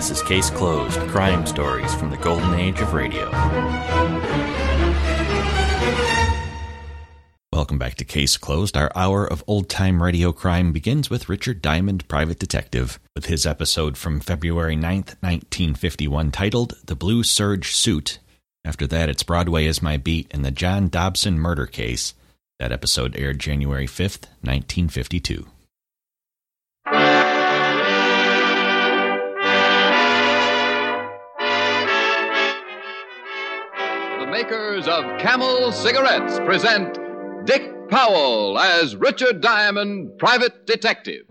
This is Case Closed Crime Stories from the Golden Age of Radio. Welcome back to Case Closed. Our hour of old time radio crime begins with Richard Diamond, private detective, with his episode from February 9th, 1951, titled The Blue Serge Suit. After that, it's Broadway is My Beat and the John Dobson murder case. That episode aired January 5th, 1952. Makers of Camel Cigarettes present Dick Powell as Richard Diamond, private detective.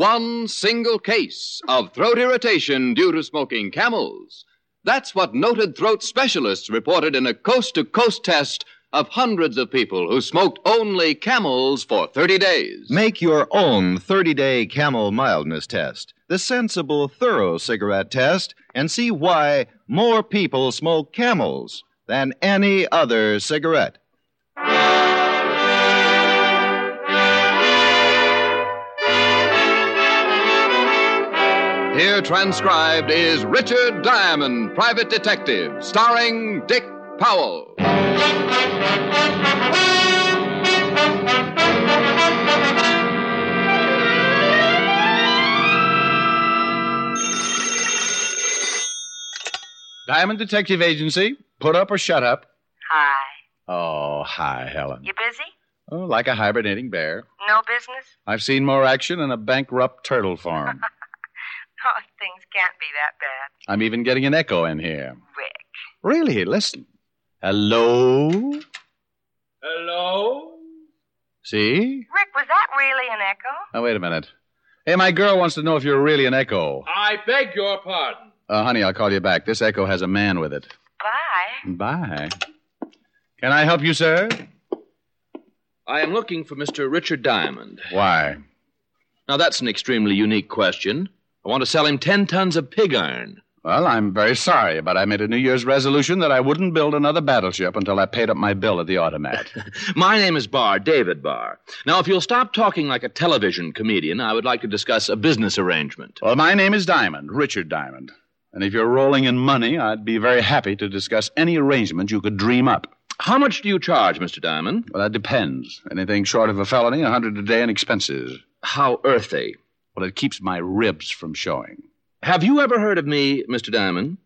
One single case of throat irritation due to smoking camels. That's what noted throat specialists reported in a coast to coast test of hundreds of people who smoked only camels for 30 days. Make your own 30 day camel mildness test, the sensible, thorough cigarette test, and see why more people smoke camels than any other cigarette. Here transcribed is Richard Diamond, Private Detective, starring Dick Powell. Diamond Detective Agency. Put up or shut up. Hi. Oh, hi, Helen. You busy? Oh, like a hibernating bear. No business? I've seen more action in a bankrupt turtle farm. Oh, things can't be that bad. I'm even getting an echo in here. Rick. Really? Listen. Hello? Hello? See? Rick, was that really an echo? Now, wait a minute. Hey, my girl wants to know if you're really an echo. I beg your pardon. Uh, honey, I'll call you back. This echo has a man with it. Bye. Bye. Can I help you, sir? I am looking for Mr. Richard Diamond. Why? Now, that's an extremely unique question. I want to sell him 10 tons of pig iron. Well, I'm very sorry, but I made a New Year's resolution that I wouldn't build another battleship until I paid up my bill at the automat. My name is Barr, David Barr. Now, if you'll stop talking like a television comedian, I would like to discuss a business arrangement. well, my name is Diamond, Richard Diamond. And if you're rolling in money, I'd be very happy to discuss any arrangement you could dream up. How much do you charge, Mr. Diamond? Well, that depends. Anything short of a felony, a hundred a day in expenses. How earthy. Well, it keeps my ribs from showing. Have you ever heard of me, Mr. Diamond?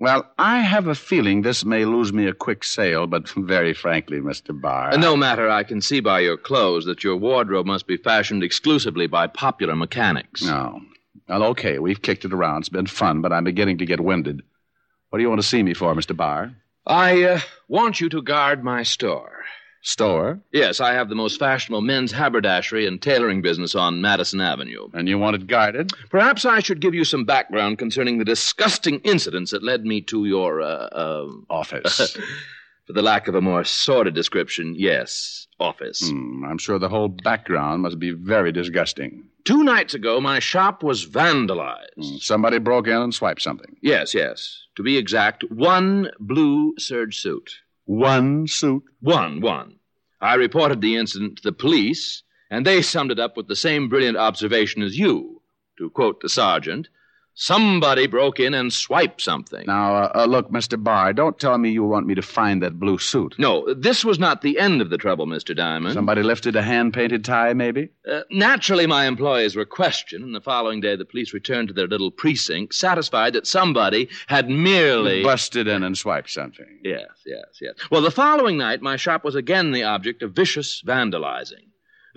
Well, I have a feeling this may lose me a quick sale, but very frankly, Mr. Barr. No matter, I can see by your clothes that your wardrobe must be fashioned exclusively by popular mechanics. No. Well, okay, we've kicked it around. It's been fun, but I'm beginning to get winded. What do you want to see me for, Mr. Barr? I uh, want you to guard my store. Store? Yes, I have the most fashionable men's haberdashery and tailoring business on Madison Avenue. And you want it guarded? Perhaps I should give you some background concerning the disgusting incidents that led me to your, uh, uh, Office. for the lack of a more sordid description, yes, office. Hmm, I'm sure the whole background must be very disgusting. Two nights ago, my shop was vandalized. Hmm, Somebody broke in and swiped something. Yes, yes. To be exact, one blue serge suit. One suit. One, one. I reported the incident to the police, and they summed it up with the same brilliant observation as you. To quote the sergeant, somebody broke in and swiped something. Now, uh, uh, look, Mr. Barr, don't tell me you want me to find that blue suit. No, this was not the end of the trouble, Mr. Diamond. Somebody lifted a hand painted tie, maybe? Uh, naturally, my employees were questioned, and the following day the police returned to their little precinct, satisfied that somebody had merely. Busted in and swiped something. Yes, yes, yes. Well, the following night, my shop was again the object of vicious vandalizing.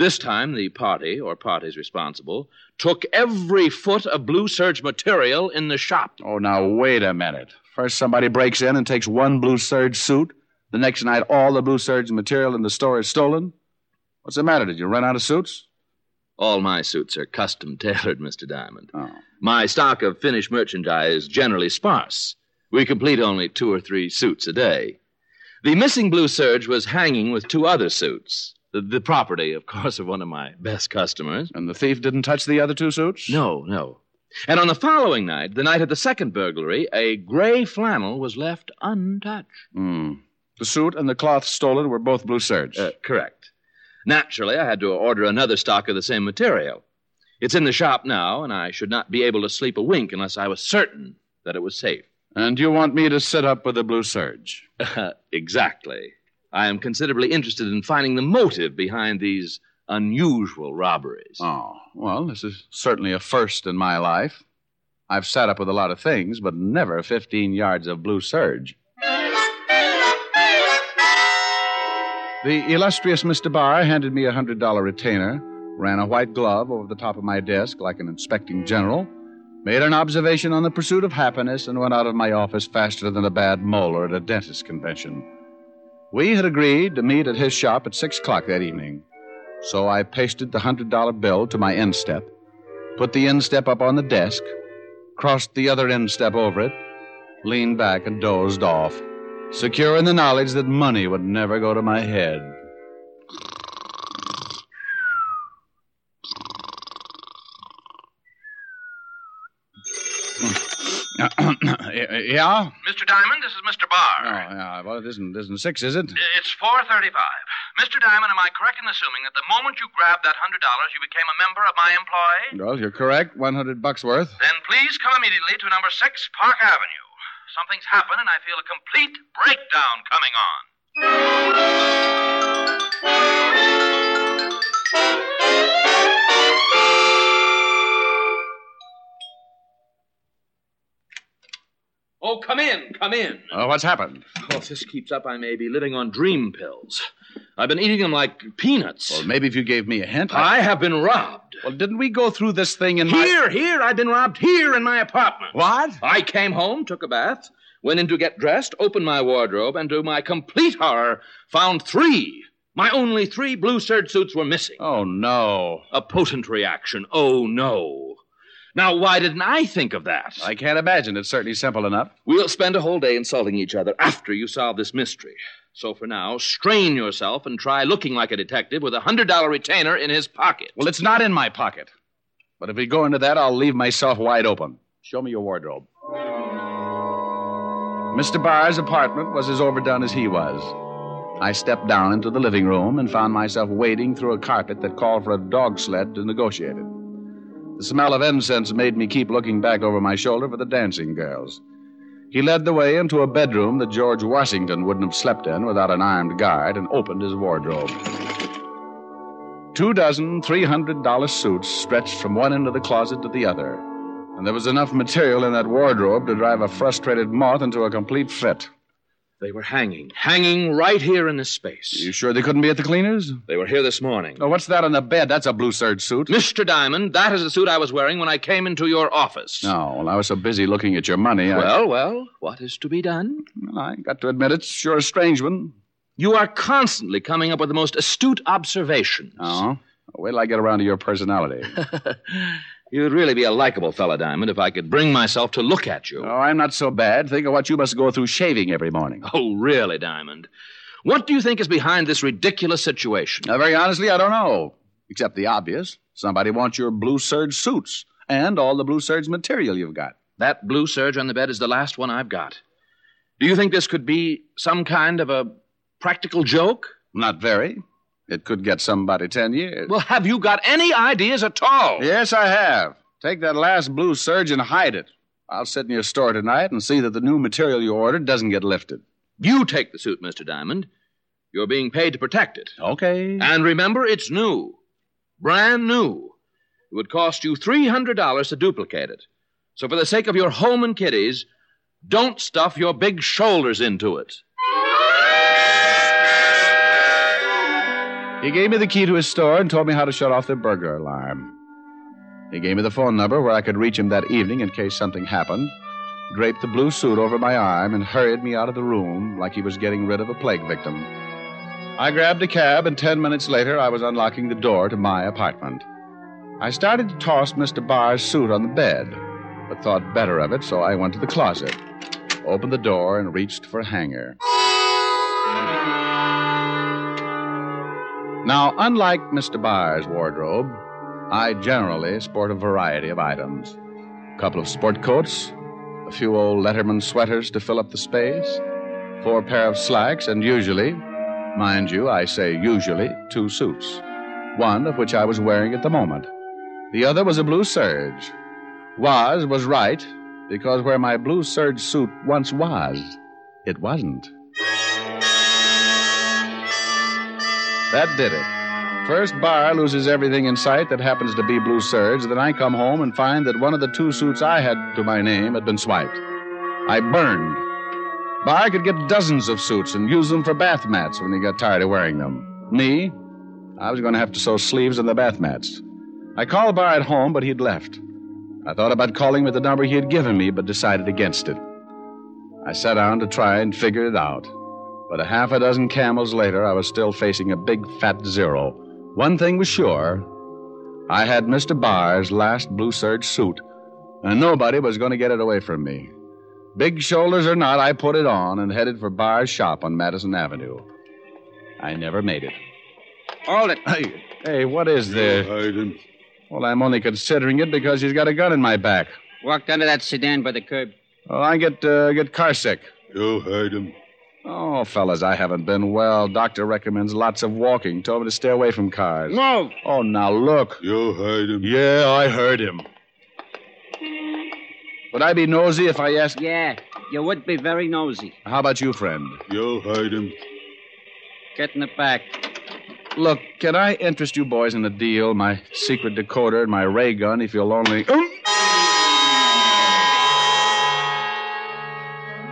This time, the party, or parties responsible, took every foot of blue serge material in the shop. Oh, now, wait a minute. First, somebody breaks in and takes one blue serge suit. The next night, all the blue serge material in the store is stolen. What's the matter? Did you run out of suits? All my suits are custom tailored, Mr. Diamond. Oh. My stock of finished merchandise is generally sparse. We complete only two or three suits a day. The missing blue serge was hanging with two other suits. The, the property, of course, of one of my best customers. And the thief didn't touch the other two suits? No, no. And on the following night, the night of the second burglary, a gray flannel was left untouched. Hmm. The suit and the cloth stolen were both blue serge. Uh, correct. Naturally, I had to order another stock of the same material. It's in the shop now, and I should not be able to sleep a wink unless I was certain that it was safe. And you want me to sit up with the blue serge? exactly. I am considerably interested in finding the motive behind these unusual robberies. Oh, well, this is certainly a first in my life. I've sat up with a lot of things, but never 15 yards of blue serge. The illustrious Mr. Barr handed me a $100 retainer, ran a white glove over the top of my desk like an inspecting general, made an observation on the pursuit of happiness, and went out of my office faster than a bad molar at a dentist convention. We had agreed to meet at his shop at 6 o'clock that evening. So I pasted the $100 bill to my instep, put the instep up on the desk, crossed the other instep over it, leaned back, and dozed off, secure in the knowledge that money would never go to my head. Yeah? Mr. Diamond, this is Mr. Barr. Oh, yeah. Well, it isn't, isn't six, is it? It's 435. Mr. Diamond, am I correct in assuming that the moment you grabbed that $100, you became a member of my employ? Well, you're correct. 100 bucks worth. Then please come immediately to number 6 Park Avenue. Something's happened, and I feel a complete breakdown coming on. Oh, come in, come in. Oh, what's happened? Oh, if this keeps up, I may be living on dream pills. I've been eating them like peanuts. Well, maybe if you gave me a hint. I, have been robbed. Well, didn't we go through this thing in Here, here, I've been robbed here in my apartment. What? I came home, took a bath, went in to get dressed, opened my wardrobe, and to my complete horror, found three. My only three blue serge suits were missing. Oh, no. A potent reaction. Oh, no. Now, why didn't I think of that? I can't imagine. It's certainly simple enough. We'll spend a whole day insulting each other after you solve this mystery. So for now, strain yourself and try looking like a detective with a $100 retainer in his pocket. Well, it's not in my pocket. But if we go into that, I'll leave myself wide open. Show me your wardrobe. Mr. Barr's apartment was as overdone as he was. I stepped down into the living room and found myself wading through a carpet that called for a dog sled to negotiate it. The smell of incense made me keep looking back over my shoulder for the dancing girls. He led the way into a bedroom that George Washington wouldn't have slept in without an armed guard and opened his wardrobe. Two dozen $300 suits stretched from one end of the closet to the other, and there was enough material in that wardrobe to drive a frustrated moth into a complete fit. They were hanging, hanging right here in this space. You sure they couldn't be at the cleaners? They were here this morning. Oh, what's that on the bed? That's a blue serge suit. Mr. Diamond, that is the suit I was wearing when I came into your office. No, well, I was so busy looking at your money. I... Well, well, what is to be done? Well, I got to admit it's sure a strange one. You are constantly coming up with the most astute observations. Oh? Wait till I get around to your personality. You'd really be a likable fellow, Diamond, if I could bring myself to look at you. Oh, I'm not so bad. Think of what you must go through shaving every morning. Oh, really, Diamond? What do you think is behind this ridiculous situation? Now, very honestly, I don't know. Except the obvious. Somebody wants your blue serge suits and all the blue serge material you've got. That blue serge on the bed is the last one I've got. Do you think this could be some kind of a practical joke? Not very. It could get somebody ten years. Well, have you got any ideas at all? Yes, I have. Take that last blue serge and hide it. I'll sit in your store tonight and see that the new material you ordered doesn't get lifted. You take the suit, Mr. Diamond. You're being paid to protect it. Okay. And remember, it's new. Brand new. It would cost you $300 to duplicate it. So, for the sake of your home and kiddies, don't stuff your big shoulders into it. He gave me the key to his store and told me how to shut off the burglar alarm. He gave me the phone number where I could reach him that evening in case something happened, draped the blue suit over my arm, and hurried me out of the room like he was getting rid of a plague victim. I grabbed a cab, and ten minutes later, I was unlocking the door to my apartment. I started to toss Mr. Barr's suit on the bed, but thought better of it, so I went to the closet. opened the door, and reached for a hanger. Now, unlike Mr. Barr's wardrobe, I generally sport a variety of items a couple of sport coats, a few old Letterman sweaters to fill up the space, four pair of slacks, and usually, mind you, I say usually, two suits. One of which I was wearing at the moment. The other was a blue serge. Was was right, because where my blue serge suit once was, it wasn't. That did it. First Barr loses everything in sight that happens to be blue serge. Then I come home and find that one of the two suits I had to my name had been swiped. I burned. Barr could get dozens of suits and use them for bath mats when he got tired of wearing them. Me, I was going to have to sew sleeves on the bath mats. I called Barr at home, but he'd left. I thought about calling with the number he had given me, but decided against it. I sat down to try and figure it out. But a half a dozen camels later, I was still facing a big fat zero. One thing was sure I had Mr. Barr's last blue serge suit, and nobody was going to get it away from me. Big shoulders or not, I put it on and headed for Barr's shop on Madison Avenue. I never made it. Hold it. Hey, hey, what is this? Hayden. Well, I'm only considering it because he's got a gun in my back. Walked under that sedan by the curb. Well, I get uh, get car sick. You heard him. Oh, fellas, I haven't been well. Doctor recommends lots of walking. Told me to stay away from cars. No. Oh, now look. You heard him. Yeah, I heard him. Would I be nosy if I asked? Yeah, you would be very nosy. How about you, friend? You heard him. Get in the back. Look, can I interest you boys in a deal? My secret decoder and my ray gun, if you'll only.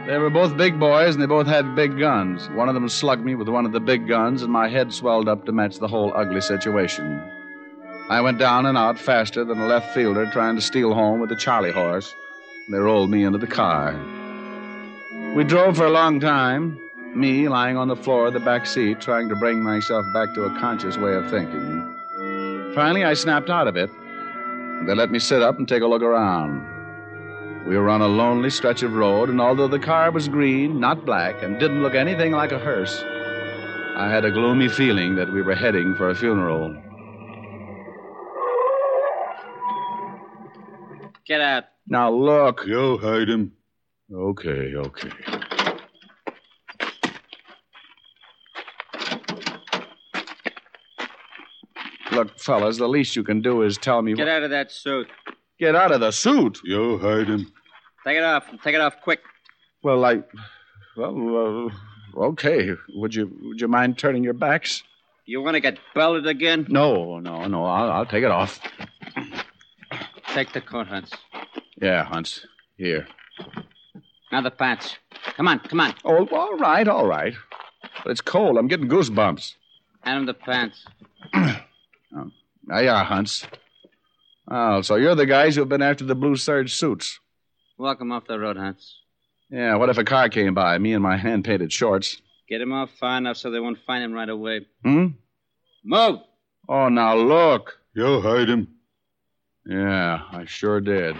They were both big boys, and they both had big guns. One of them slugged me with one of the big guns, and my head swelled up to match the whole ugly situation. I went down and out faster than a left fielder trying to steal home with a Charlie horse. And they rolled me into the car. We drove for a long time, me lying on the floor of the back seat, trying to bring myself back to a conscious way of thinking. Finally, I snapped out of it. They let me sit up and take a look around. We were on a lonely stretch of road, and although the car was green, not black, and didn't look anything like a hearse, I had a gloomy feeling that we were heading for a funeral. Get out. Now look. You heard him. Okay, okay. Look, fellas, the least you can do is tell me. Get what... out of that suit. Get out of the suit. You heard him. Take it off. Take it off quick. Well, I. Well, uh, okay. Would you Would you mind turning your backs? You want to get belted again? No, no, no. I'll, I'll take it off. Take the coat, Hunts. Yeah, Hunts. Here. Now the pants. Come on, come on. Oh, all right, all right. But it's cold. I'm getting goosebumps. Hand him the pants. oh, there you are, Hunts. Oh, so you're the guys who've been after the blue serge suits. Walk him off the road, Hunts. Yeah, what if a car came by, me in my hand painted shorts? Get him off far enough so they won't find him right away. Hmm? Move! Oh, now look. You heard him. Yeah, I sure did.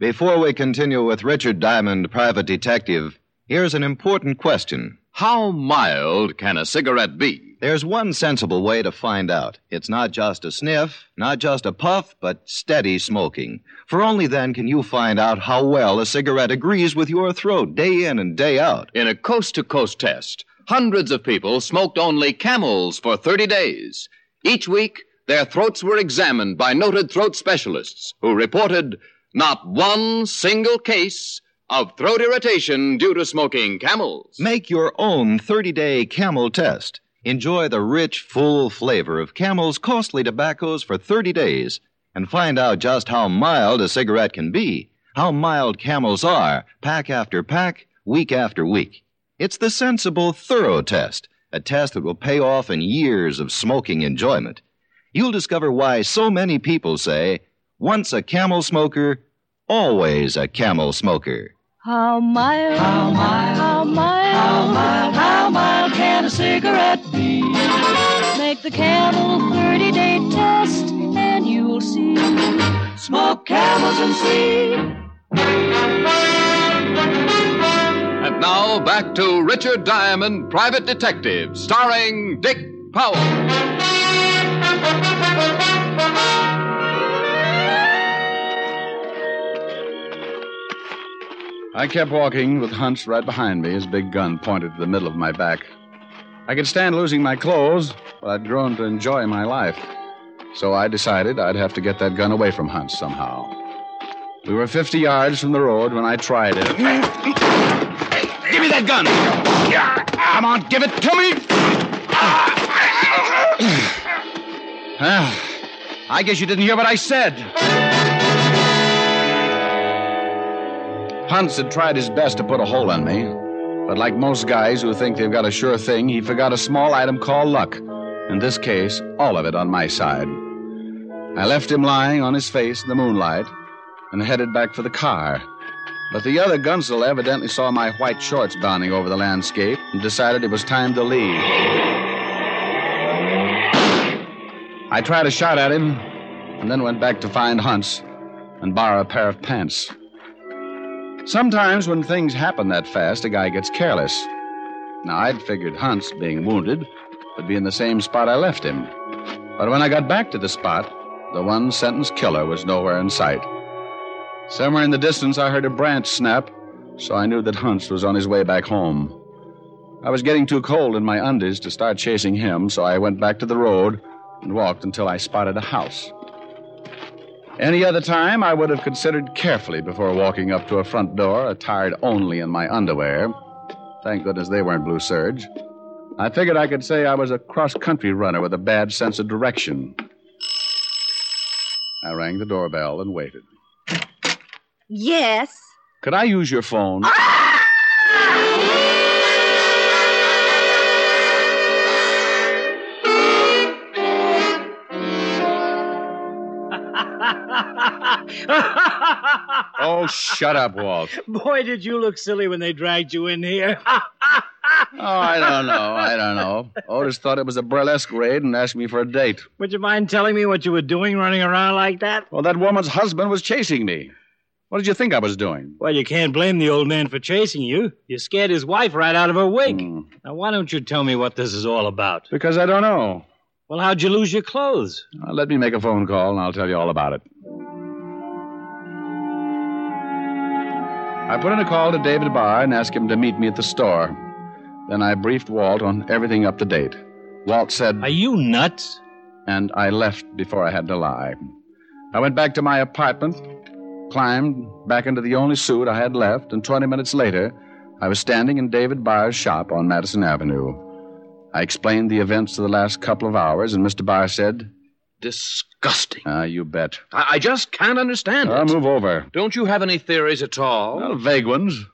Before we continue with Richard Diamond, private detective, here's an important question. How mild can a cigarette be? There's one sensible way to find out. It's not just a sniff, not just a puff, but steady smoking. For only then can you find out how well a cigarette agrees with your throat day in and day out. In a coast to coast test, hundreds of people smoked only camels for 30 days. Each week, their throats were examined by noted throat specialists who reported not one single case of throat irritation due to smoking camels. Make your own 30 day camel test. Enjoy the rich, full flavor of Camel's costly tobaccos for 30 days and find out just how mild a cigarette can be, how mild Camels are, pack after pack, week after week. It's the sensible, thorough test, a test that will pay off in years of smoking enjoyment. You'll discover why so many people say, once a camel smoker, always a camel smoker. How mild, how mild, how mild, how mild, how mild can a cigarette be? Make the camel 30 day test and you'll see. Smoke camels and see. And now back to Richard Diamond, Private Detective, starring Dick Powell. I kept walking with Hunts right behind me, his big gun pointed to the middle of my back. I could stand losing my clothes, but I'd grown to enjoy my life. So I decided I'd have to get that gun away from Hunts somehow. We were 50 yards from the road when I tried it. Give me that gun! Come on, give it to me! Well, ah, I guess you didn't hear what I said. Hunts had tried his best to put a hole in me, but like most guys who think they've got a sure thing, he forgot a small item called luck. In this case, all of it on my side. I left him lying on his face in the moonlight and headed back for the car. But the other gunsel evidently saw my white shorts bounding over the landscape and decided it was time to leave. I tried a shot at him and then went back to find Hunts and borrow a pair of pants. Sometimes when things happen that fast, a guy gets careless. Now, I'd figured Hunts, being wounded, would be in the same spot I left him. But when I got back to the spot, the one sentence killer was nowhere in sight. Somewhere in the distance, I heard a branch snap, so I knew that Hunts was on his way back home. I was getting too cold in my undies to start chasing him, so I went back to the road and walked until I spotted a house. Any other time, I would have considered carefully before walking up to a front door, attired only in my underwear. Thank goodness they weren't blue serge. I figured I could say I was a cross country runner with a bad sense of direction. I rang the doorbell and waited. Yes. Could I use your phone? Ah! Oh, shut up, Walt. Boy, did you look silly when they dragged you in here. oh, I don't know. I don't know. Otis thought it was a burlesque raid and asked me for a date. Would you mind telling me what you were doing running around like that? Well, that woman's husband was chasing me. What did you think I was doing? Well, you can't blame the old man for chasing you. You scared his wife right out of her wig. Hmm. Now, why don't you tell me what this is all about? Because I don't know. Well, how'd you lose your clothes? Uh, let me make a phone call and I'll tell you all about it. I put in a call to David Barr and asked him to meet me at the store. Then I briefed Walt on everything up to date. Walt said, Are you nuts? And I left before I had to lie. I went back to my apartment, climbed back into the only suit I had left, and 20 minutes later, I was standing in David Barr's shop on Madison Avenue. I explained the events of the last couple of hours, and Mr. Barr said, Disgusting. Ah, you bet. I, I just can't understand Uh, it. move over. Don't you have any theories at all? Well, vague ones.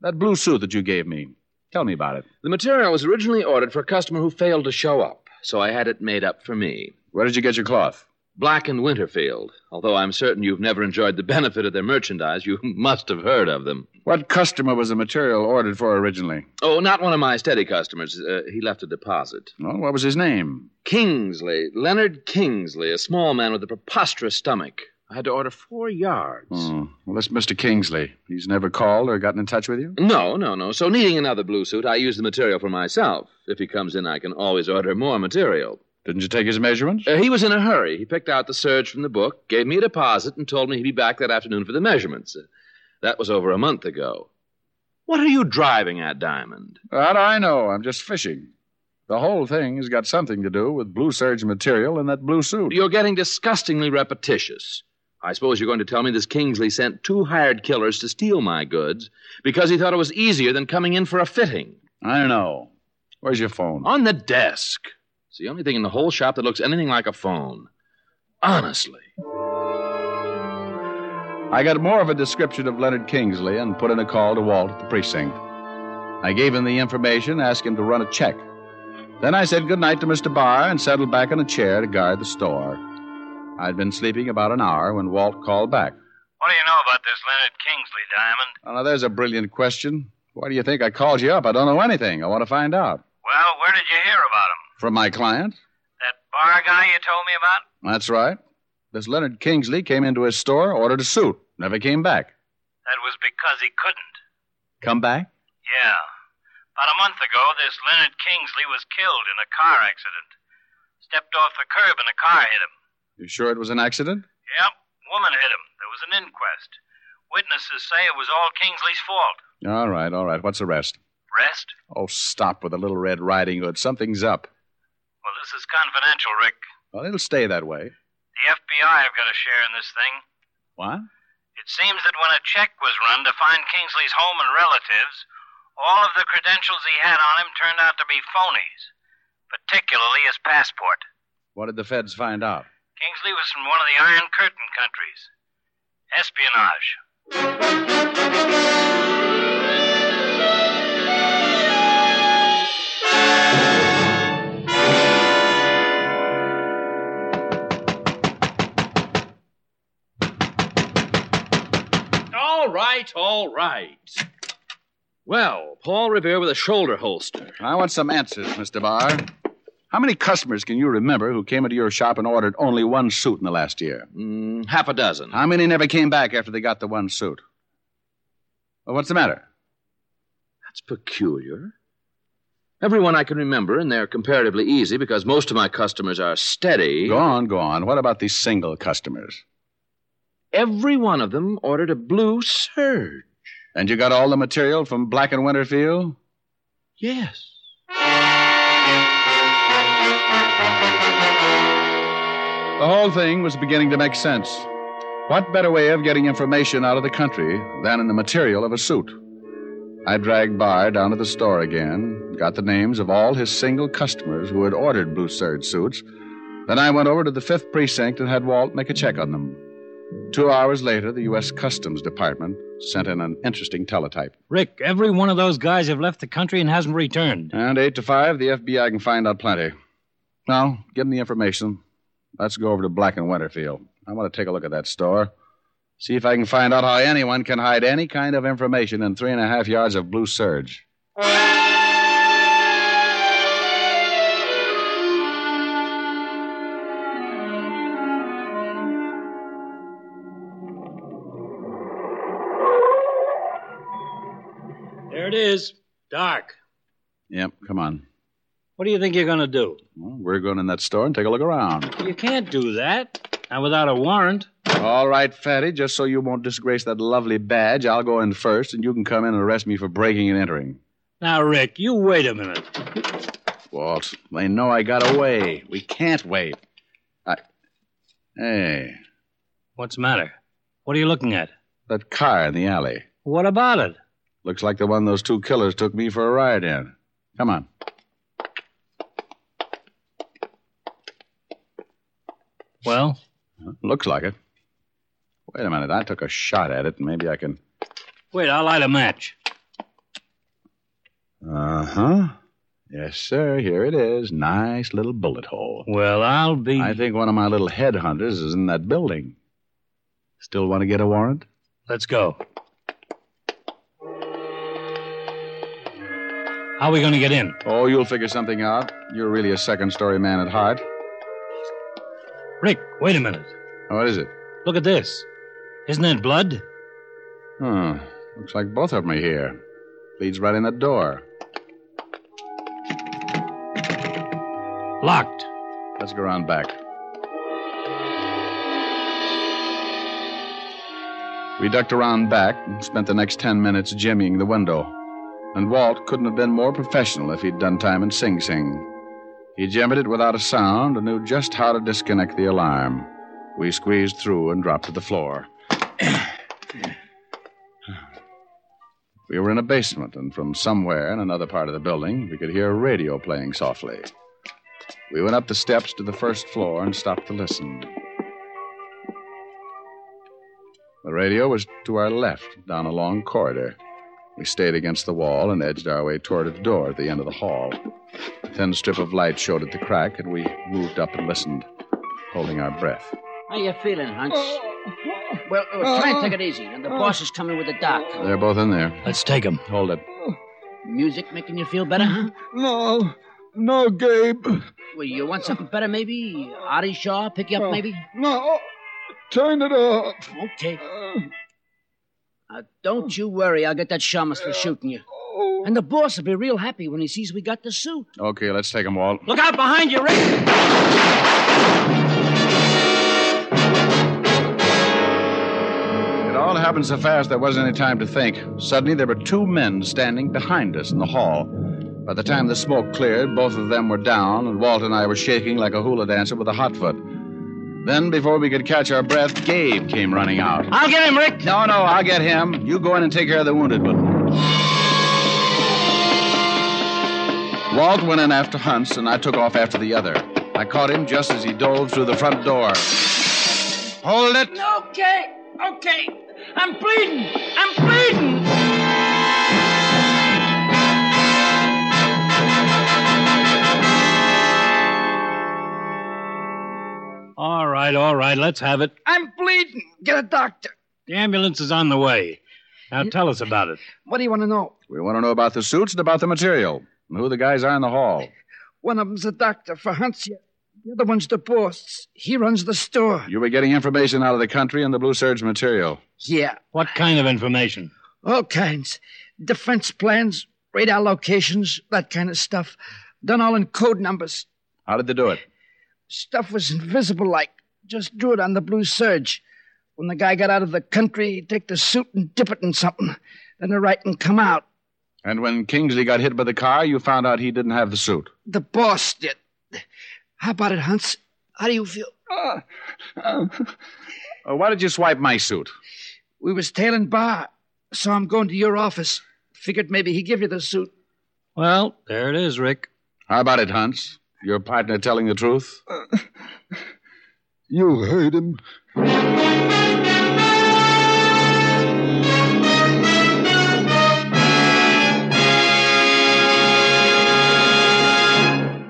That blue suit that you gave me. Tell me about it. The material was originally ordered for a customer who failed to show up, so I had it made up for me. Where did you get your cloth? Black and Winterfield. Although I'm certain you've never enjoyed the benefit of their merchandise, you must have heard of them. What customer was the material ordered for originally? Oh, not one of my steady customers. Uh, he left a deposit. Well, what was his name? Kingsley, Leonard Kingsley, a small man with a preposterous stomach. I had to order four yards. Oh, well, that's Mr. Kingsley. He's never called or gotten in touch with you? No, no, no. So, needing another blue suit, I use the material for myself. If he comes in, I can always order more material. Didn't you take his measurements? Uh, he was in a hurry. He picked out the serge from the book, gave me a deposit, and told me he'd be back that afternoon for the measurements. Uh, that was over a month ago. What are you driving at, Diamond? Do I know? I'm just fishing. The whole thing has got something to do with blue serge material and that blue suit. You're getting disgustingly repetitious. I suppose you're going to tell me this Kingsley sent two hired killers to steal my goods because he thought it was easier than coming in for a fitting. I know. Where's your phone? On the desk. It's the only thing in the whole shop that looks anything like a phone. Honestly. I got more of a description of Leonard Kingsley and put in a call to Walt at the precinct. I gave him the information, asked him to run a check. Then I said good night to Mr. Barr and settled back in a chair to guard the store. I'd been sleeping about an hour when Walt called back. What do you know about this Leonard Kingsley, Diamond? Oh, now, there's a brilliant question. Why do you think I called you up? I don't know anything. I want to find out. Well, where did you hear about him? From my client? That Barr guy you told me about? That's right. This Leonard Kingsley came into his store, ordered a suit, never came back. That was because he couldn't. Come back? Yeah. About a month ago, this Leonard Kingsley was killed in a car accident. Stepped off the curb and a car hit him. You sure it was an accident? Yep. Woman hit him. There was an inquest. Witnesses say it was all Kingsley's fault. All right, all right. What's the rest? Rest? Oh, stop with the little red riding hood. Something's up. Well, this is confidential, Rick. Well, it'll stay that way. The FBI have got a share in this thing. What? It seems that when a check was run to find Kingsley's home and relatives, all of the credentials he had on him turned out to be phonies, particularly his passport. What did the feds find out? Kingsley was from one of the Iron Curtain countries. Espionage. All right, all right. Well, Paul Revere with a shoulder holster. I want some answers, Mr. Barr. How many customers can you remember who came into your shop and ordered only one suit in the last year? Mm, half a dozen. How many never came back after they got the one suit? Well, what's the matter? That's peculiar. Everyone I can remember, and they're comparatively easy because most of my customers are steady. Go on, go on. What about these single customers? Every one of them ordered a blue serge. And you got all the material from Black and Winterfield? Yes. The whole thing was beginning to make sense. What better way of getting information out of the country than in the material of a suit? I dragged Barr down to the store again, got the names of all his single customers who had ordered blue serge suits. Then I went over to the fifth precinct and had Walt make a check on them. Two hours later, the U.S. Customs Department sent in an interesting teletype. Rick, every one of those guys have left the country and hasn't returned. And eight to five, the FBI can find out plenty. Now, give them the information. Let's go over to Black and Winterfield. I want to take a look at that store. See if I can find out how anyone can hide any kind of information in three and a half yards of blue serge. It is. Dark. Yep, come on. What do you think you're going to do? Well, we're going in that store and take a look around. You can't do that. Not without a warrant. All right, Fatty, just so you won't disgrace that lovely badge, I'll go in first, and you can come in and arrest me for breaking and entering. Now, Rick, you wait a minute. Walt, they know I got away. We can't wait. I. Hey. What's the matter? What are you looking at? That car in the alley. What about it? Looks like the one those two killers took me for a ride in. Come on. Well? Looks like it. Wait a minute. I took a shot at it, and maybe I can. Wait, I'll light a match. Uh huh. Yes, sir. Here it is. Nice little bullet hole. Well, I'll be. I think one of my little headhunters is in that building. Still want to get a warrant? Let's go. How are we going to get in? Oh, you'll figure something out. You're really a second story man at heart. Rick, wait a minute. What is it? Look at this. Isn't that blood? Huh. Looks like both of them are here. Leads right in the door. Locked. Let's go around back. We ducked around back and spent the next ten minutes jimmying the window. And Walt couldn't have been more professional if he'd done time in Sing Sing. He jammed it without a sound and knew just how to disconnect the alarm. We squeezed through and dropped to the floor. we were in a basement, and from somewhere in another part of the building, we could hear a radio playing softly. We went up the steps to the first floor and stopped to listen. The radio was to our left, down a long corridor. We stayed against the wall and edged our way toward a door at the end of the hall. A thin strip of light showed at the crack, and we moved up and listened, holding our breath. How you feeling, Hunts? Well, uh, try and take it easy. And the boss is coming with the doc. They're both in there. Let's take him. Hold it. Music making you feel better, huh? No. No, Gabe. Well, you want something better, maybe? Artie Shaw pick you up, maybe? No. Turn it off. Okay. Uh, don't you worry. I'll get that shamus for shooting you. And the boss will be real happy when he sees we got the suit. Okay, let's take 'em, Walt. Look out behind you, Rick! It all happened so fast there wasn't any time to think. Suddenly, there were two men standing behind us in the hall. By the time the smoke cleared, both of them were down, and Walt and I were shaking like a hula dancer with a hot foot. Then, before we could catch our breath, Gabe came running out. I'll get him, Rick. No, no, I'll get him. You go in and take care of the wounded one. Walt went in after Hunts, and I took off after the other. I caught him just as he dove through the front door. Hold it! Okay, okay. I'm bleeding. I'm bleeding. All right, all right. Let's have it. I'm bleeding. Get a doctor. The ambulance is on the way. Now tell us about it. What do you want to know? We want to know about the suits and about the material, and who the guys are in the hall. One of them's a doctor for Hunsia. The other one's the boss. He runs the store. You were getting information out of the country and the Blue Serge material. Yeah, What kind of information? all kinds. Defense plans, radar locations, that kind of stuff. Done all in code numbers. How did they do it? Stuff was invisible like. Just drew it on the blue serge. When the guy got out of the country, he'd take the suit and dip it in something. Then the writing come out. And when Kingsley got hit by the car, you found out he didn't have the suit. The boss did. How about it, Hunts? How do you feel? Uh, why did you swipe my suit? We was tailing Barr. Saw him going to your office. Figured maybe he'd give you the suit. Well, there it is, Rick. How about it, Hunts? Your partner telling the truth? You heard him.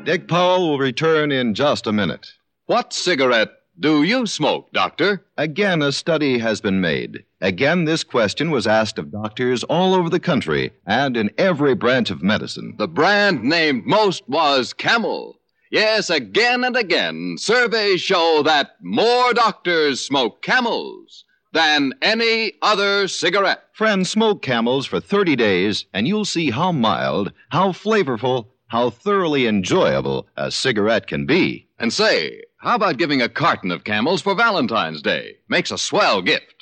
Dick Powell will return in just a minute. What cigarette do you smoke, Doctor? Again, a study has been made. Again, this question was asked of doctors all over the country and in every branch of medicine. The brand named most was Camel. Yes, again and again, surveys show that more doctors smoke Camels than any other cigarette. Friends, smoke camels for 30 days, and you'll see how mild, how flavorful, how thoroughly enjoyable a cigarette can be. And say, how about giving a carton of Camels for Valentine's Day? Makes a swell gift.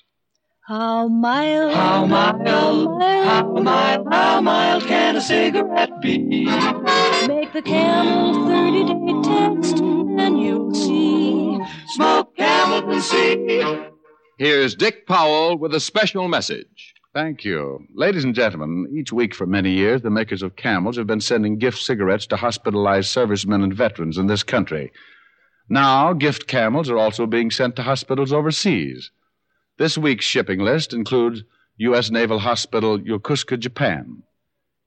How mild, How mild, how mild, how mild can a cigarette be? Make the camel 30 day test, and you'll see. Smoke camel and see. Here's Dick Powell with a special message. Thank you. Ladies and gentlemen, each week for many years, the makers of camels have been sending gift cigarettes to hospitalized servicemen and veterans in this country. Now, gift camels are also being sent to hospitals overseas. This week's shipping list includes U.S. Naval Hospital, Yokosuka, Japan.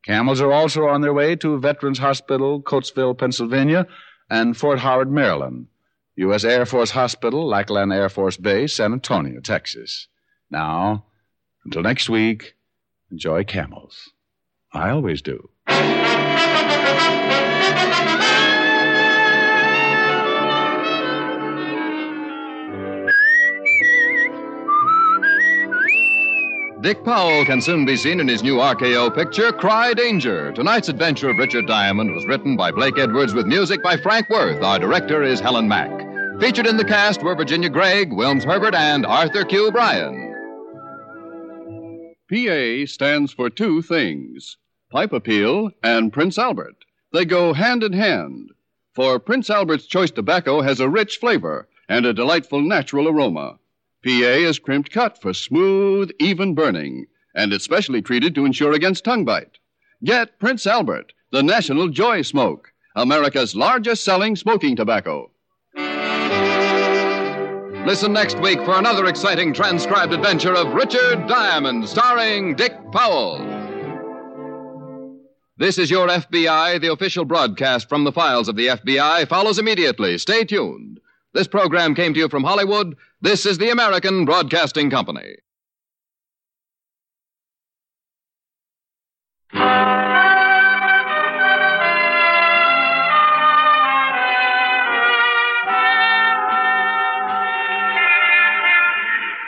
Camels are also on their way to Veterans Hospital, Coatesville, Pennsylvania, and Fort Howard, Maryland. U.S. Air Force Hospital, Lackland Air Force Base, San Antonio, Texas. Now, until next week, enjoy camels. I always do. Dick Powell can soon be seen in his new RKO picture, Cry Danger. Tonight's adventure of Richard Diamond was written by Blake Edwards with music by Frank Worth. Our director is Helen Mack. Featured in the cast were Virginia Gregg, Wilms Herbert, and Arthur Q. Bryan. PA stands for two things Pipe Appeal and Prince Albert. They go hand in hand. For Prince Albert's Choice Tobacco has a rich flavor and a delightful natural aroma. PA is crimped cut for smooth, even burning, and it's specially treated to ensure against tongue bite. Get Prince Albert, the National Joy Smoke, America's largest selling smoking tobacco. Listen next week for another exciting transcribed adventure of Richard Diamond, starring Dick Powell. This is your FBI. The official broadcast from the files of the FBI follows immediately. Stay tuned. This program came to you from Hollywood. This is the American Broadcasting Company.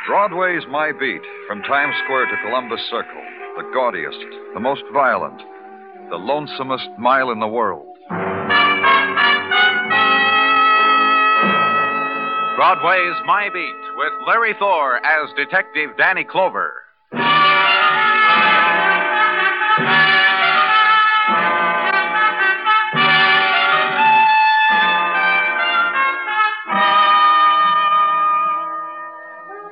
Broadway's My Beat, from Times Square to Columbus Circle, the gaudiest, the most violent, the lonesomest mile in the world. Broadway's My Beat, with Larry Thor as Detective Danny Clover.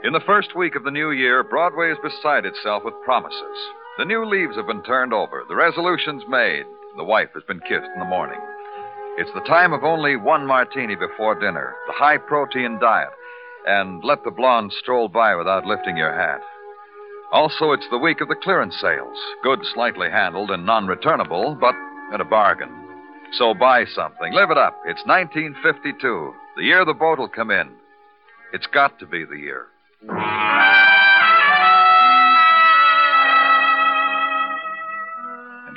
In the first week of the new year, Broadway is beside itself with promises. The new leaves have been turned over, the resolutions made, the wife has been kissed in the morning. It's the time of only one martini before dinner, the high protein diet, and let the blonde stroll by without lifting your hat. Also, it's the week of the clearance sales. Goods slightly handled and non returnable, but at a bargain. So buy something. Live it up. It's 1952, the year the boat will come in. It's got to be the year.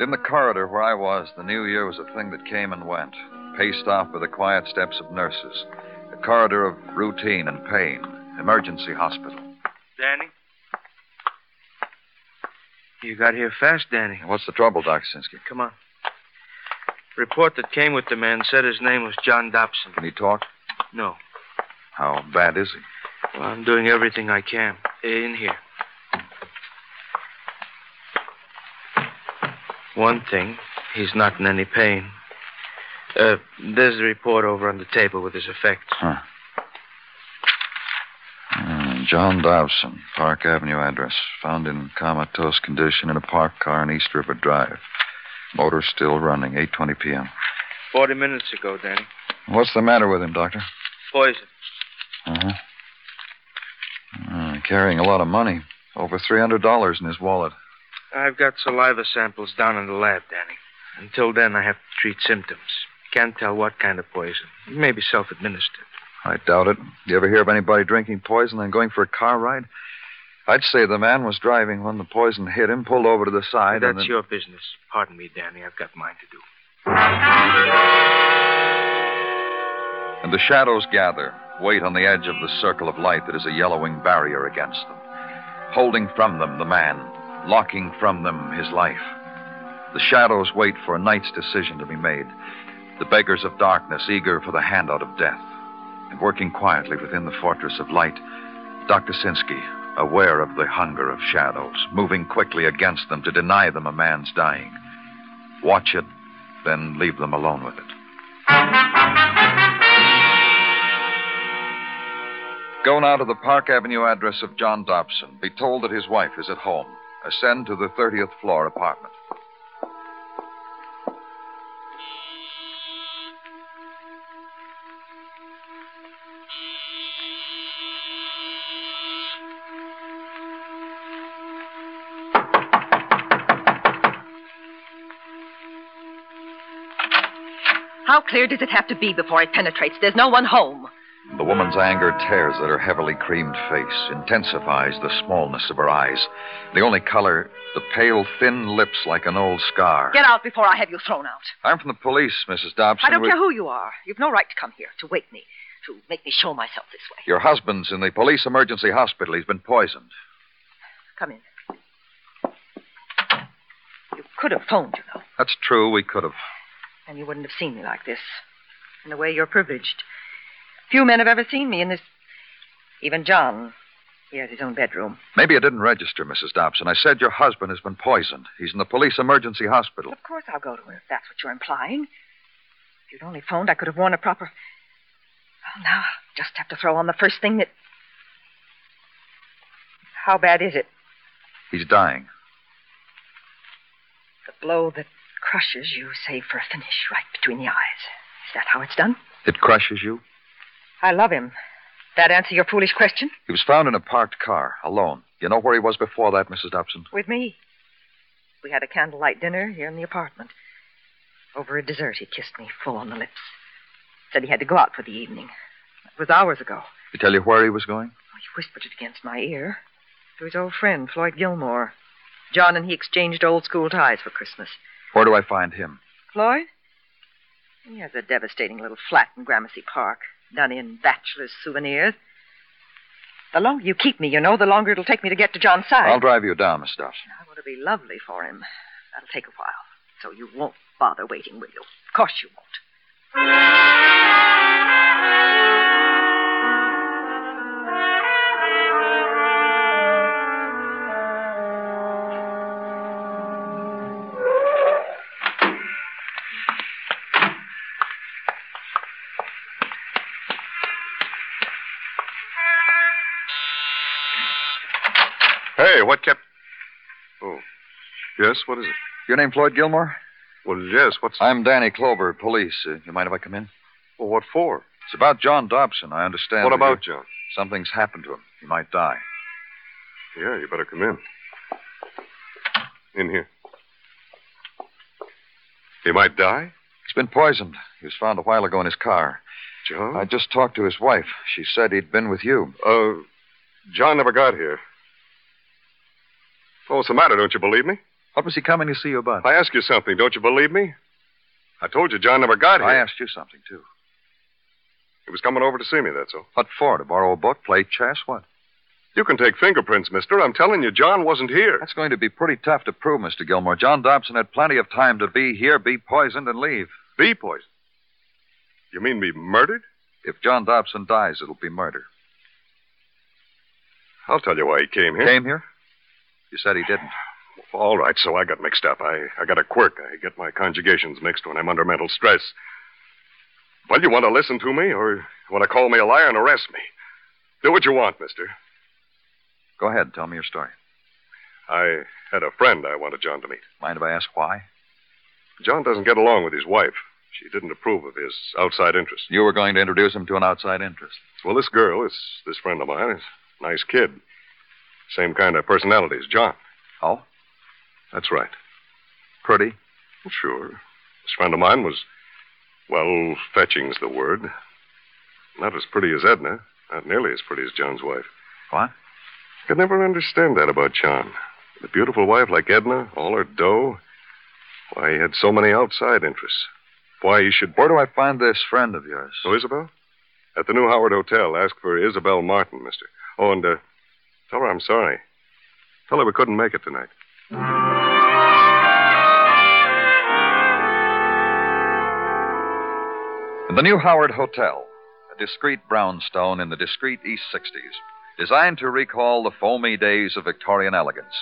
In the corridor where I was, the new year was a thing that came and went, paced off by the quiet steps of nurses. A corridor of routine and pain. Emergency hospital. Danny? You got here fast, Danny. What's the trouble, Dr. Sinsky? Come on. Report that came with the man said his name was John Dobson. Can he talk? No. How bad is he? Well, I'm doing everything I can. In here. One thing, he's not in any pain. Uh, there's the report over on the table with his effects. Huh. Uh, John Dobson, Park Avenue address. Found in comatose condition in a parked car on East River Drive. Motor still running, 8.20 p.m. Forty minutes ago, Danny. What's the matter with him, Doctor? Poison. Uh-huh. Uh, carrying a lot of money. Over $300 in his wallet. I've got saliva samples down in the lab, Danny. Until then, I have to treat symptoms. Can't tell what kind of poison. Maybe self administered. I doubt it. You ever hear of anybody drinking poison and going for a car ride? I'd say the man was driving when the poison hit him, pulled over to the side. That's then... your business. Pardon me, Danny. I've got mine to do. And the shadows gather, wait on the edge of the circle of light that is a yellowing barrier against them, holding from them the man, locking from them his life. The shadows wait for a night's decision to be made, the beggars of darkness eager for the handout of death. And working quietly within the fortress of light, Dr. Sinsky, aware of the hunger of shadows, moving quickly against them to deny them a man's dying. Watch it, then leave them alone with it. Go now to the Park Avenue address of John Dobson. Be told that his wife is at home. Ascend to the 30th floor apartment. How clear does it have to be before it penetrates? There's no one home. The woman's anger tears at her heavily creamed face, intensifies the smallness of her eyes. The only color, the pale, thin lips like an old scar. Get out before I have you thrown out. I'm from the police, Mrs. Dobson. I don't We- care who you are. You've no right to come here, to wake me, to make me show myself this way. Your husband's in the police emergency hospital. He's been poisoned. Come in. You could have phoned, you know, That's true. We could have. and you wouldn't have seen me like this. In a way, you're privileged. Few men have ever seen me in this. Even John. He has his own bedroom. Maybe it didn't register, Mrs. Dobson. I said your husband has been poisoned. He's in the police emergency hospital. Of course I'll go to him if that's what you're implying. If you'd only phoned, I could have worn a proper. Well, now I'll just have to throw on the first thing that. How bad is it? He's dying. The blow that crushes you, save for a finish right between the eyes. Is that how it's done? It crushes you? I love him. That answer your foolish question? He was found in a parked car, alone. You know where he was before that, Mrs. Dobson? With me. We had a candlelight dinner here in the apartment. Over a dessert, he kissed me full on the lips. Said he had to go out for the evening. It was hours ago. Did He tell you where he was going? Oh, he whispered it against my ear. To his old friend, Floyd Gilmore. John and he exchanged old school ties for Christmas. Where do I find him? Floyd? He has a devastating little flat in Gramercy Park, done in bachelor's souvenirs. The longer you keep me, you know, the longer it'll take me to get to John's side. I'll drive you down, Miss Dobson. I want to be lovely for him. That'll take a while. So you won't bother waiting, will you? Of course you won't. What kept. Oh. Yes, what is it? Your name Floyd Gilmore? Well, yes, what's. I'm Danny Clover, police. Uh, you mind if I come in? Well, what for? It's about John Dobson. I understand. What about you- John? Something's happened to him. He might die. Yeah, you better come in. In here. He might die? He's been poisoned. He was found a while ago in his car. John? I just talked to his wife. She said he'd been with you. Uh, John never got here. Oh, what's the matter? Don't you believe me? What was he coming to see you about? I asked you something. Don't you believe me? I told you John never got here. I asked you something, too. He was coming over to see me, that's all. What for? To borrow a book, play chess? What? You can take fingerprints, mister. I'm telling you, John wasn't here. That's going to be pretty tough to prove, Mr. Gilmore. John Dobson had plenty of time to be here, be poisoned, and leave. Be poisoned? You mean be murdered? If John Dobson dies, it'll be murder. I'll tell you why he came here. Came here? You said he didn't. All right, so I got mixed up. I, I got a quirk. I get my conjugations mixed when I'm under mental stress. Well, you want to listen to me, or you want to call me a liar and arrest me? Do what you want, mister. Go ahead. Tell me your story. I had a friend I wanted John to meet. Mind if I ask why? John doesn't get along with his wife. She didn't approve of his outside interests. You were going to introduce him to an outside interest. Well, this girl, this this friend of mine, is a nice kid. Same kind of personality as John. Oh? That's right. Pretty? Well, sure. This friend of mine was, well, fetching's the word. Not as pretty as Edna. Not nearly as pretty as John's wife. What? Could never understand that about John. A beautiful wife like Edna, all her dough. Why he had so many outside interests. Why he should. Where do I find this friend of yours? Oh, Isabel? At the New Howard Hotel. Ask for Isabel Martin, mister. Oh, and uh, tell her I'm sorry. Tell her we couldn't make it tonight. The New Howard Hotel, a discreet brownstone in the discreet East 60s, designed to recall the foamy days of Victorian elegance.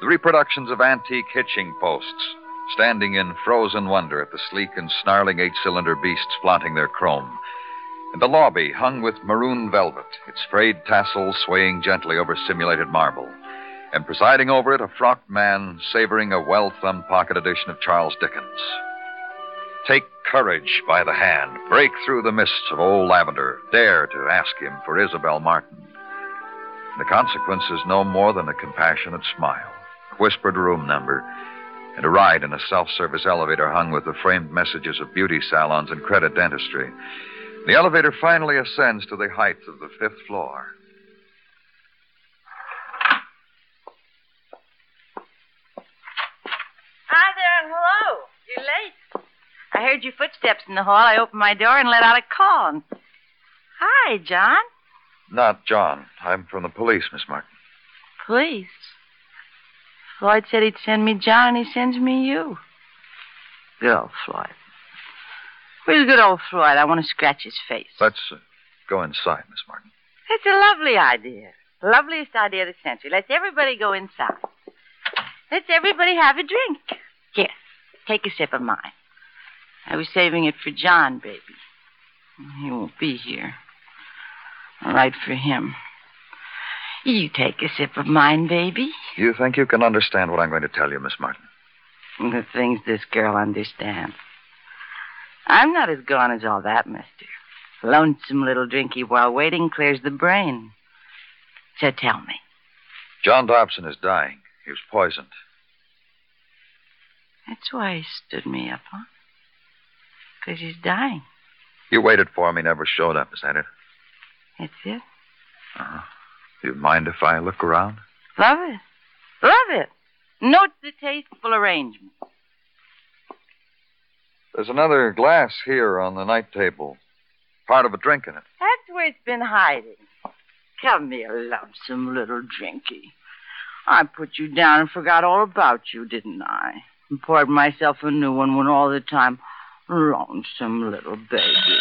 The reproductions of antique hitching posts, standing in frozen wonder at the sleek and snarling eight cylinder beasts flaunting their chrome. And the lobby hung with maroon velvet, its frayed tassels swaying gently over simulated marble. And presiding over it, a frocked man savoring a well thumbed pocket edition of Charles Dickens. Take courage by the hand, break through the mists of old lavender, dare to ask him for Isabel Martin. The consequence is no more than a compassionate smile, a whispered room number, and a ride in a self service elevator hung with the framed messages of beauty salons and credit dentistry. The elevator finally ascends to the height of the fifth floor. Hi there and hello. You're late. I heard your footsteps in the hall. I opened my door and let out a call. And... Hi, John. Not John. I'm from the police, Miss Martin. Police. Floyd said he'd send me John, and he sends me you. Good old Floyd. Where's good old Floyd? I want to scratch his face. Let's uh, go inside, Miss Martin. That's a lovely idea. Loveliest idea of the century. Let's everybody go inside. Let's everybody have a drink. Here, take a sip of mine. I was saving it for John, baby. He won't be here. All right for him. You take a sip of mine, baby. You think you can understand what I'm going to tell you, Miss Martin? The things this girl understands. I'm not as gone as all that, mister. Lonesome little drinky while waiting clears the brain. So tell me. John Dobson is dying. He was poisoned. That's why he stood me up, huh? Because he's dying. You waited for him. He never showed up. Is that it? That's it. Uh-huh. You mind if I look around? Love it. Love it. Note the tasteful arrangement. There's another glass here on the night table. Part of a drink in it. That's where it's been hiding. Come here, lonesome little drinky. I put you down and forgot all about you, didn't I? And poured myself a new one when all the time, lonesome little baby.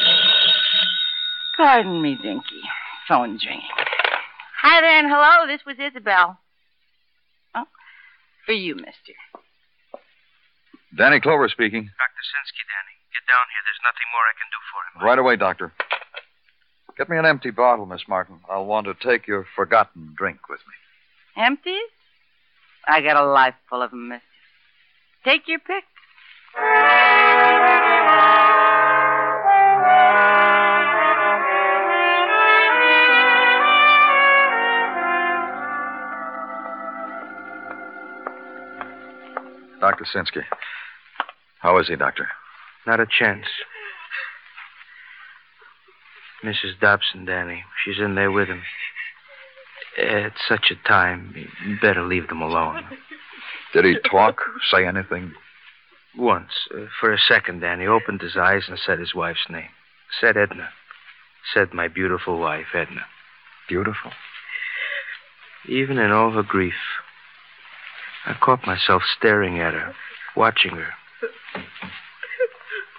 Pardon me, Dinky. Phone's ringing. Hi there and hello. This was Isabel. Oh, for you, mister. Danny Clover speaking. Dr. Sinsky, Danny. Get down here. There's nothing more I can do for him. Right away, Doctor. Get me an empty bottle, Miss Martin. I'll want to take your forgotten drink with me. Empties? I got a life full of 'em, mister. Take your pick. Dr. Sinsky. How is he, Doctor? Not a chance. Mrs. Dobson, Danny. She's in there with him. At such a time, you better leave them alone. Did he talk? Say anything? Once, uh, for a second, Danny opened his eyes and said his wife's name. Said Edna. Said my beautiful wife, Edna. Beautiful? Even in all her grief, I caught myself staring at her, watching her.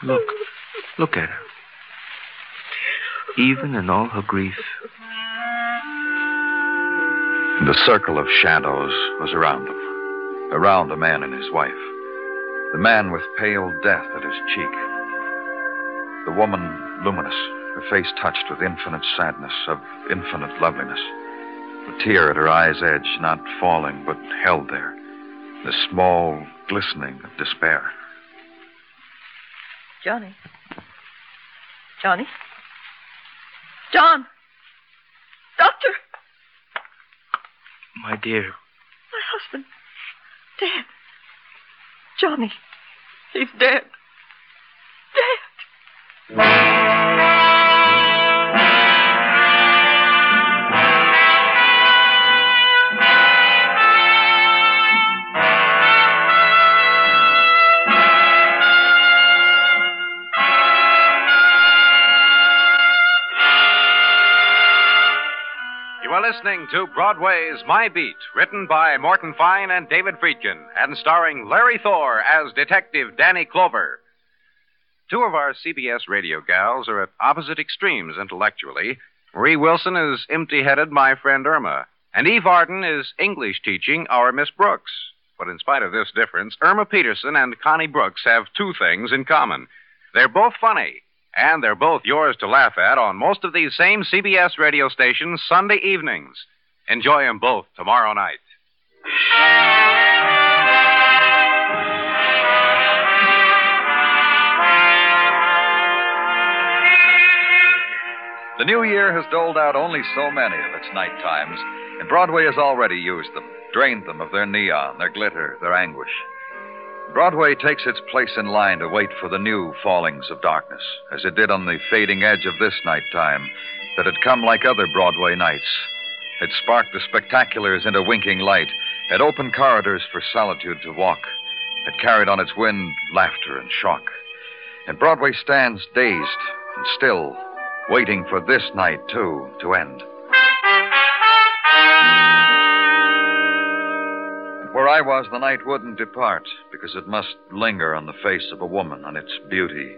Look. Look at her. Even in all her grief. The circle of shadows was around them, around the man and his wife. The man with pale death at his cheek. The woman luminous, her face touched with infinite sadness, of infinite loveliness. The tear at her eye's edge, not falling, but held there. The small glistening of despair. Johnny. Johnny? John! Doctor! My dear, My husband. Dead. Johnny. He's dead. You listening to Broadway's My Beat, written by Morton Fine and David Friedkin, and starring Larry Thor as Detective Danny Clover. Two of our CBS radio gals are at opposite extremes intellectually. Marie Wilson is empty headed, my friend Irma, and Eve Arden is English teaching our Miss Brooks. But in spite of this difference, Irma Peterson and Connie Brooks have two things in common. They're both funny, and they're both yours to laugh at on most of these same CBS radio stations Sunday evenings. Enjoy them both tomorrow night. The new year has doled out only so many of its night times, and Broadway has already used them, drained them of their neon, their glitter, their anguish. Broadway takes its place in line to wait for the new fallings of darkness, as it did on the fading edge of this night time that had come like other Broadway nights. Had sparked the spectaculars into winking light, had opened corridors for solitude to walk, had carried on its wind laughter and shock. And Broadway stands dazed and still, waiting for this night, too, to end. Where I was, the night wouldn't depart, because it must linger on the face of a woman, on its beauty,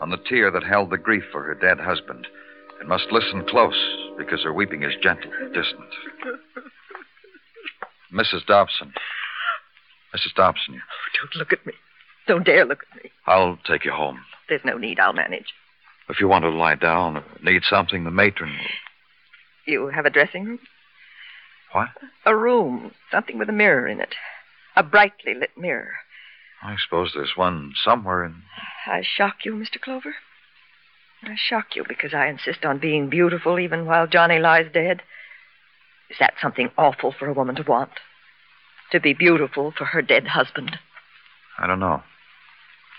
on the tear that held the grief for her dead husband. It must listen close, because her weeping is gentle, distant. Mrs. Dobson. Mrs. Dobson, Oh, Don't look at me. Don't dare look at me. I'll take you home. There's no need. I'll manage. If you want to lie down or need something, the matron will. You have a dressing room? What? A room. Something with a mirror in it. A brightly lit mirror. I suppose there's one somewhere in. I shock you, Mr. Clover? I shock you because I insist on being beautiful even while Johnny lies dead? Is that something awful for a woman to want? To be beautiful for her dead husband? I don't know.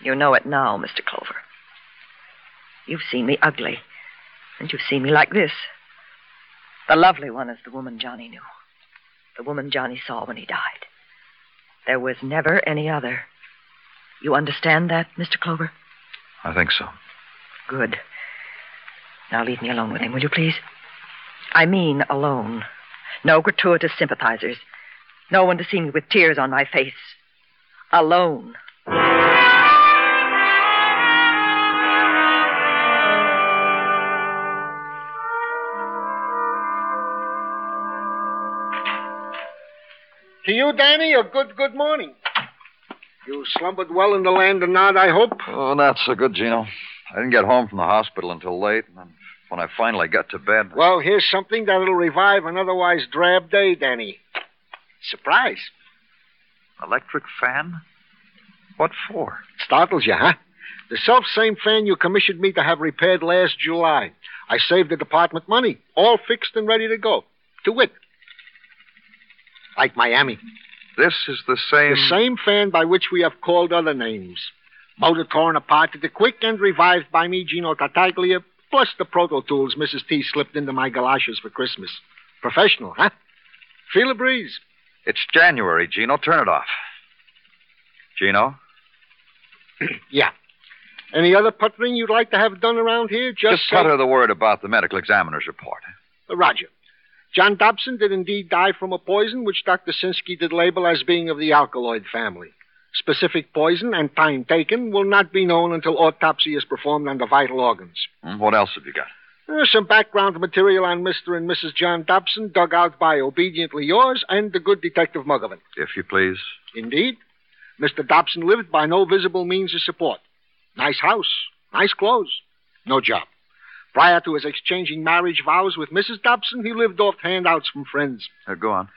You know it now, Mr. Clover. You've seen me ugly, and you've seen me like this, The lovely one is the woman Johnny knew. The woman Johnny saw when he died. There was never any other. You understand that, Mr. Clover? I think so. Good. Now leave me alone with him, will you please? I mean alone. No gratuitous sympathizers. No one to see me with tears on my face. Alone. To you, Danny, a good, good morning. You slumbered well in the land of Nod, I hope? Oh, not so good, Gino. I didn't get home from the hospital until late, and when I finally got to bed. Well, here's something that'll revive an otherwise drab day, Danny. Surprise. Electric fan? What for? Startles you, huh? The self same fan you commissioned me to have repaired last July. I saved the department money, all fixed and ready to go. To wit, like Miami. This is the same. The same fan by which we have called other names. Motor torn apart at the quick and revived by me, Gino Tartaglia, plus the proto tools Mrs. T slipped into my galoshes for Christmas. Professional, huh? Feel a breeze. It's January, Gino. Turn it off. Gino? yeah. Any other puttering you'd like to have done around here? Just, Just putter the word about the medical examiner's report. Uh, Roger. John Dobson did indeed die from a poison which Dr. Sinsky did label as being of the alkaloid family. Specific poison and time taken will not be known until autopsy is performed on the vital organs. Hmm, What else have you got? There's some background material on Mr. and Mrs. John Dobson dug out by obediently yours and the good Detective Muggavan. If you please. Indeed. Mr. Dobson lived by no visible means of support. Nice house, nice clothes, no job. Prior to his exchanging marriage vows with Mrs. Dobson, he lived off handouts from friends. Uh, go on.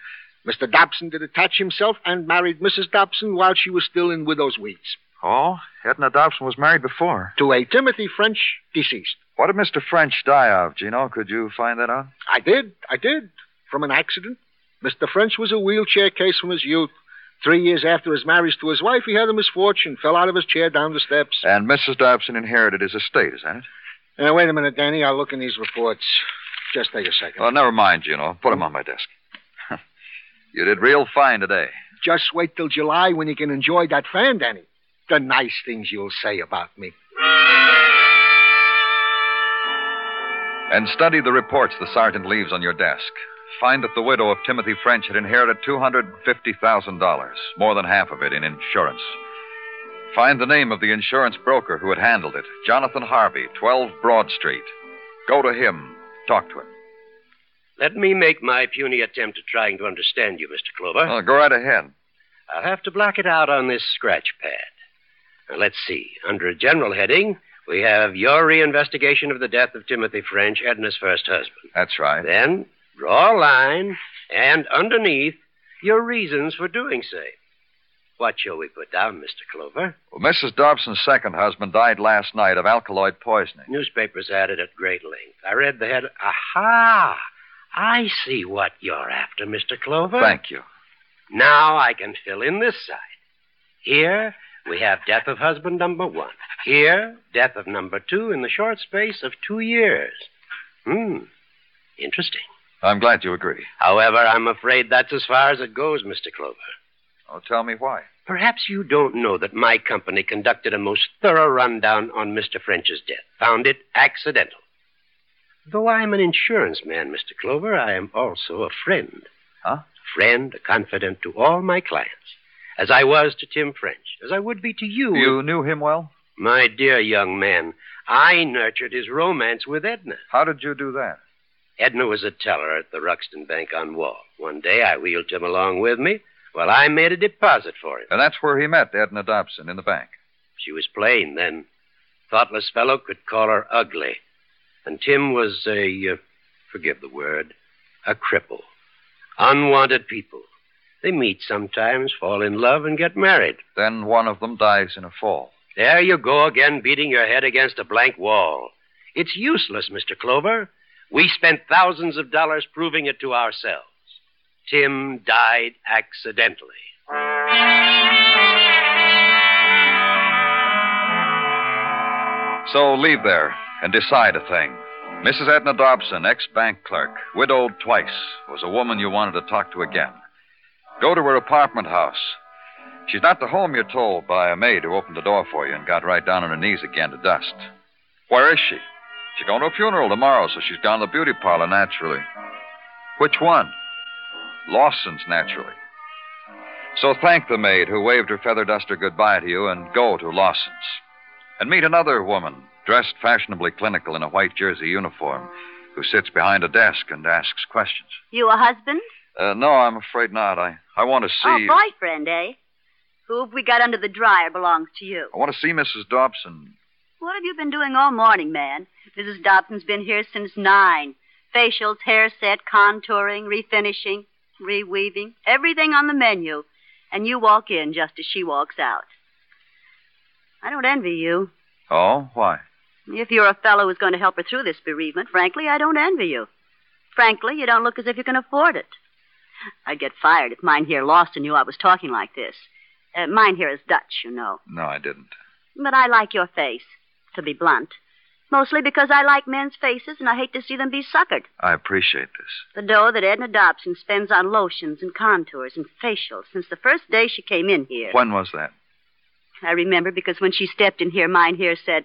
Mr. Dobson did attach himself and married Mrs. Dobson while she was still in widow's weeds. Oh, Edna Dobson was married before. To a Timothy French, deceased. What did Mr. French die of, Gino? Could you find that out? I did, I did. From an accident. Mr. French was a wheelchair case from his youth. Three years after his marriage to his wife, he had a misfortune, fell out of his chair down the steps. And Mrs. Dobson inherited his estate, is that it? Now, wait a minute, Danny. I'll look in these reports. Just take a second. Oh, never mind, Gino. Put them on my desk. you did real fine today. Just wait till July when you can enjoy that fan, Danny. The nice things you'll say about me. And study the reports the sergeant leaves on your desk. Find that the widow of Timothy French had inherited $250,000, more than half of it in insurance. Find the name of the insurance broker who had handled it Jonathan Harvey, 12 Broad Street. Go to him. Talk to him. Let me make my puny attempt at trying to understand you, Mr. Clover. Oh, go right ahead. I'll have to block it out on this scratch pad. Now, let's see. Under a general heading, we have your reinvestigation of the death of Timothy French, Edna's first husband. That's right. Then, draw a line, and underneath, your reasons for doing so. What shall we put down, Mr. Clover? Well, Mrs. Dobson's second husband died last night of alkaloid poisoning. Newspapers had it at great length. I read the head. Aha! I see what you're after, Mr. Clover. Thank you. Now I can fill in this side. Here we have death of husband number one. Here, death of number two in the short space of two years. Hmm. Interesting. I'm glad you agree. However, I'm afraid that's as far as it goes, Mr. Clover. Oh, tell me why. Perhaps you don't know that my company conducted a most thorough rundown on Mr. French's death. Found it accidental. Though I'm an insurance man, Mr. Clover, I am also a friend. Huh? Friend, a confidant to all my clients. As I was to Tim French, as I would be to you. You knew him well? My dear young man, I nurtured his romance with Edna. How did you do that? Edna was a teller at the Ruxton Bank on Wall. One day I wheeled him along with me while I made a deposit for him. And that's where he met Edna Dobson, in the bank. She was plain then. Thoughtless fellow could call her ugly. And Tim was a, uh, forgive the word, a cripple. Unwanted people. They meet sometimes, fall in love, and get married. Then one of them dies in a fall. There you go again, beating your head against a blank wall. It's useless, Mr. Clover. We spent thousands of dollars proving it to ourselves. Tim died accidentally. So leave there and decide a thing. Mrs. Edna Dobson, ex bank clerk, widowed twice, was a woman you wanted to talk to again. Go to her apartment house. She's not the home, you're told, by a maid who opened the door for you and got right down on her knees again to dust. Where is she? She's going to a funeral tomorrow, so she's down to the beauty parlor naturally. Which one? Lawson's, naturally. So thank the maid who waved her feather duster goodbye to you and go to Lawson's. And meet another woman, dressed fashionably clinical in a white jersey uniform, who sits behind a desk and asks questions. You a husband? Uh, no, I'm afraid not. I, I want to see. Oh, boyfriend, eh? Who have we got under the dryer belongs to you. I want to see Mrs. Dobson. What have you been doing all morning, man? Mrs. Dobson's been here since nine. Facials, hair set, contouring, refinishing, reweaving, everything on the menu. And you walk in just as she walks out. I don't envy you. Oh, why? If you're a fellow who's going to help her through this bereavement, frankly, I don't envy you. Frankly, you don't look as if you can afford it. I'd get fired if Mynheer Lawson knew I was talking like this. Uh, Mynheer is Dutch, you know. No, I didn't. But I like your face, to be blunt. Mostly because I like men's faces and I hate to see them be suckered. I appreciate this. The dough that Edna Dobson spends on lotions and contours and facials since the first day she came in here. When was that? I remember because when she stepped in here, Mynheer said,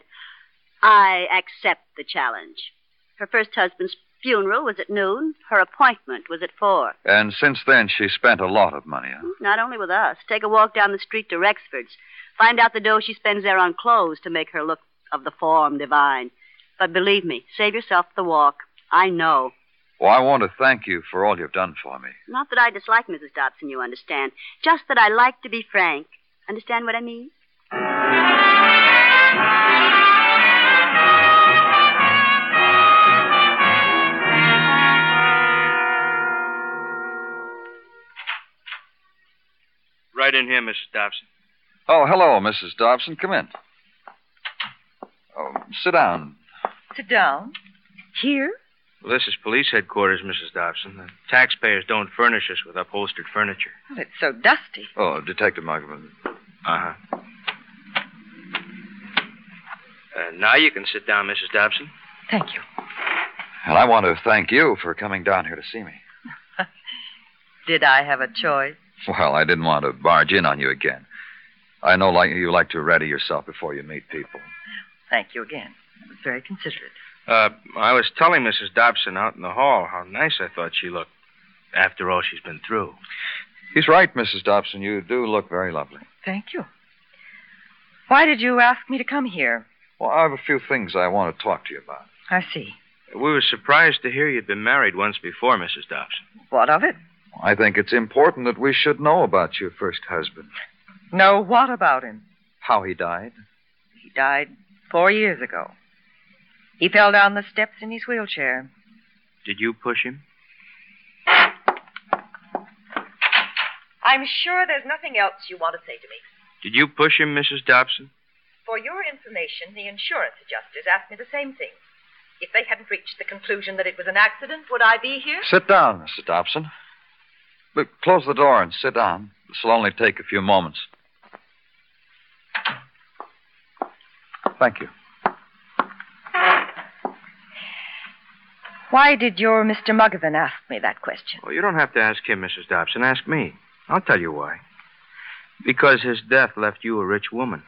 I accept the challenge. Her first husband's funeral was at noon. Her appointment was at four. And since then, she spent a lot of money. Huh? Hmm, not only with us. Take a walk down the street to Rexford's. Find out the dough she spends there on clothes to make her look of the form divine. But believe me, save yourself the walk. I know. Well, I want to thank you for all you've done for me. Not that I dislike Mrs. Dobson, you understand. Just that I like to be frank. Understand what I mean? Right in here, Mrs. Dobson. Oh, hello, Mrs. Dobson. Come in. Oh, sit down. Sit down. Here? Well, this is police headquarters, Mrs. Dobson. The taxpayers don't furnish us with upholstered furniture. Well, it's so dusty. Oh, Detective Muggavan. Uh huh. Uh, now you can sit down, Mrs. Dobson. Thank you. And I want to thank you for coming down here to see me. Did I have a choice? Well, I didn't want to barge in on you again. I know like you like to ready yourself before you meet people. Thank you again. It was very considerate. Uh, I was telling Mrs. Dobson out in the hall how nice I thought she looked after all she's been through. He's right, Mrs. Dobson. You do look very lovely. Thank you. Why did you ask me to come here? Well, I have a few things I want to talk to you about. I see. We were surprised to hear you'd been married once before, Mrs. Dobson. What of it? I think it's important that we should know about your first husband. Know what about him? How he died. He died four years ago. He fell down the steps in his wheelchair. Did you push him? I'm sure there's nothing else you want to say to me. Did you push him, Mrs. Dobson? For your information, the insurance adjusters asked me the same thing. If they hadn't reached the conclusion that it was an accident, would I be here? Sit down, Mrs. Dobson. Look, close the door and sit down. This will only take a few moments. Thank you. Why did your Mr. Muggavan ask me that question? Well, you don't have to ask him, Mrs. Dobson. Ask me. I'll tell you why. Because his death left you a rich woman.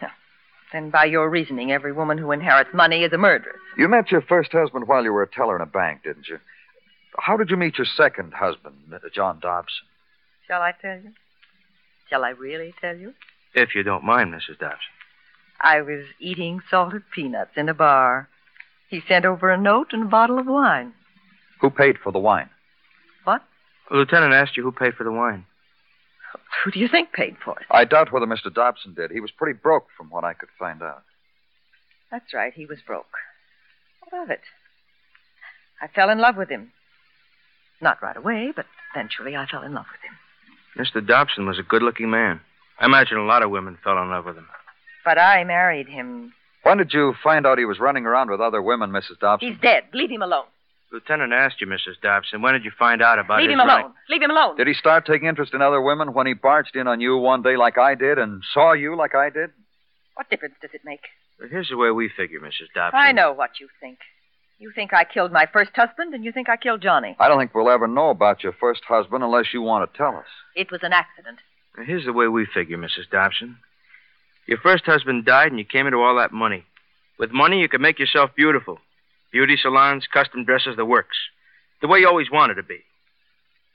Then, by your reasoning, every woman who inherits money is a murderess. You met your first husband while you were a teller in a bank, didn't you? How did you meet your second husband, John Dobson? Shall I tell you? Shall I really tell you? If you don't mind, Mrs. Dobson. I was eating salted peanuts in a bar. He sent over a note and a bottle of wine. Who paid for the wine? What? The lieutenant asked you who paid for the wine. Who do you think paid for it? I doubt whether Mr. Dobson did. He was pretty broke from what I could find out. That's right, he was broke. What of it? I fell in love with him. Not right away, but eventually I fell in love with him. Mr. Dobson was a good looking man. I imagine a lot of women fell in love with him. But I married him. When did you find out he was running around with other women, Mrs. Dobson? He's dead. Leave him alone. Lieutenant asked you, Mrs. Dobson, when did you find out about Leave his him alone. running- Leave him alone. Did he start taking interest in other women when he barged in on you one day like I did and saw you like I did? What difference does it make? But here's the way we figure, Mrs. Dobson. I know what you think. You think I killed my first husband, and you think I killed Johnny. I don't think we'll ever know about your first husband unless you want to tell us. It was an accident. Here's the way we figure, Mrs. Dobson. Your first husband died, and you came into all that money. With money, you could make yourself beautiful. Beauty salons, custom dresses, the works. The way you always wanted to be.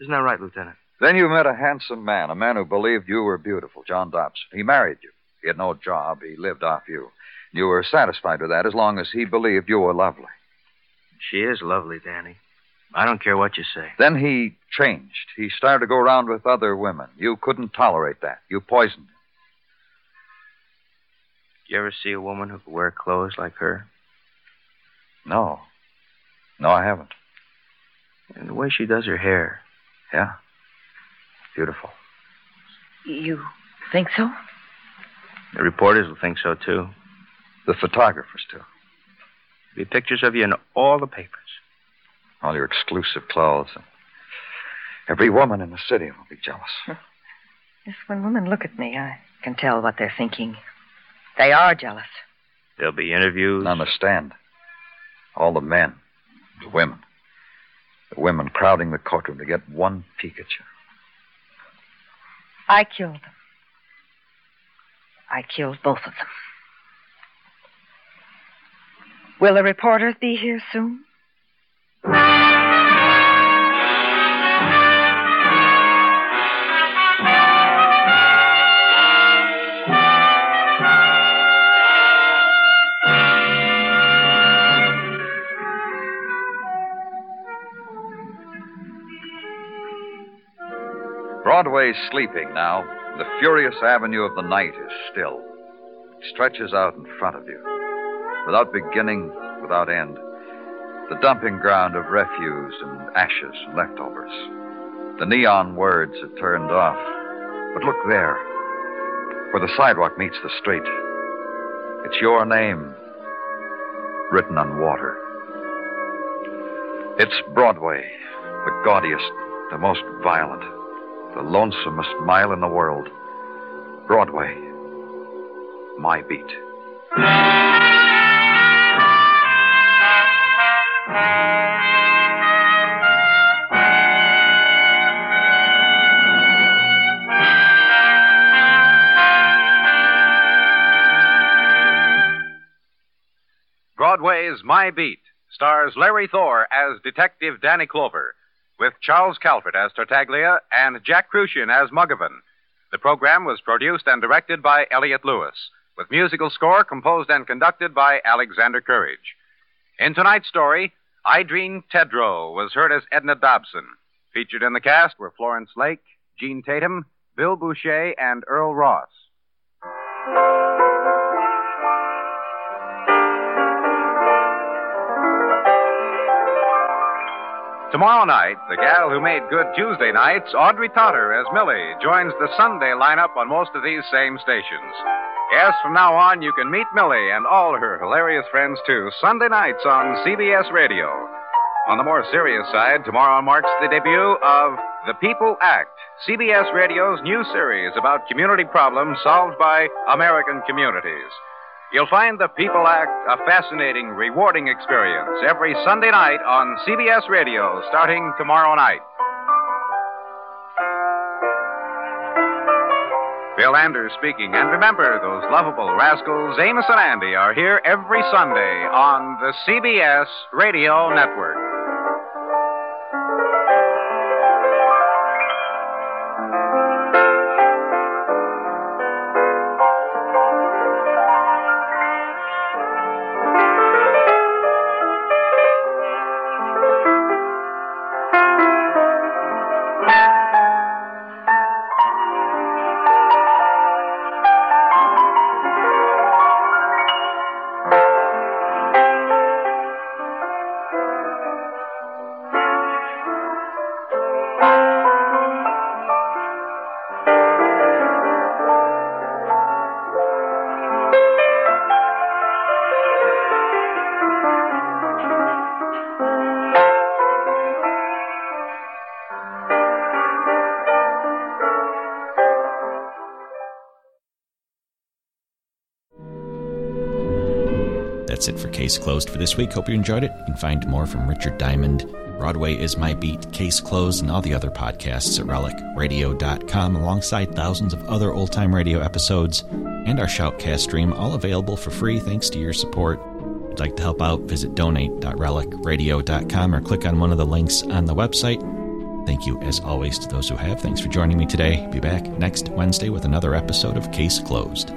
Isn't that right, Lieutenant? Then you met a handsome man, a man who believed you were beautiful, John Dobson. He married you. He had no job. He lived off you. You were satisfied with that as long as he believed you were lovely. She is lovely, Danny. I don't care what you say. Then he changed. He started to go around with other women. You couldn't tolerate that. You poisoned him. You ever see a woman who could wear clothes like her? No. No, I haven't. And the way she does her hair. Yeah. Beautiful. You think so? The reporters will think so, too. The photographers, too. Be pictures of you in all the papers. All your exclusive clothes. And every woman in the city will be jealous. Yes, when women look at me, I can tell what they're thinking. They are jealous. There'll be interviews. Understand. All the men, the women. The women crowding the courtroom to get one peek at you. I killed them. I killed both of them. Will the reporters be here soon? Broadway's sleeping now. The furious avenue of the night is still. It stretches out in front of you, without beginning, without end. The dumping ground of refuse and ashes and leftovers. The neon words are turned off. But look there, where the sidewalk meets the street. It's your name written on water. It's Broadway, the gaudiest, the most violent, the lonesomest mile in the world. Broadway, my beat. Broadway's My Beat stars Larry Thor as Detective Danny Clover, with Charles Calvert as Tartaglia and Jack Kruschen as Muggavan. The program was produced and directed by Elliott Lewis, with musical score composed and conducted by Alexander Courage. In tonight's story, Irene Tedrow was heard as Edna Dobson. Featured in the cast were Florence Lake, Gene Tatum, Bill Boucher, and Earl Ross. Tomorrow night, the gal who made good Tuesday nights, Audrey Totter as Millie, joins the Sunday lineup on most of these same stations. Yes, from now on, you can meet Millie and all her hilarious friends, too, Sunday nights on CBS Radio. On the more serious side, tomorrow marks the debut of The People Act, CBS Radio's new series about community problems solved by American communities. You'll find The People Act a fascinating, rewarding experience every Sunday night on CBS Radio starting tomorrow night. Bill Anders speaking. And remember, those lovable rascals, Amos and Andy, are here every Sunday on the CBS Radio Network. That's it for Case Closed for this week. Hope you enjoyed it. You can find more from Richard Diamond. Broadway is My Beat, Case Closed, and all the other podcasts at relicradio.com, alongside thousands of other old time radio episodes and our Shoutcast stream, all available for free thanks to your support. If you'd like to help out, visit donate.relicradio.com or click on one of the links on the website. Thank you, as always, to those who have. Thanks for joining me today. Be back next Wednesday with another episode of Case Closed.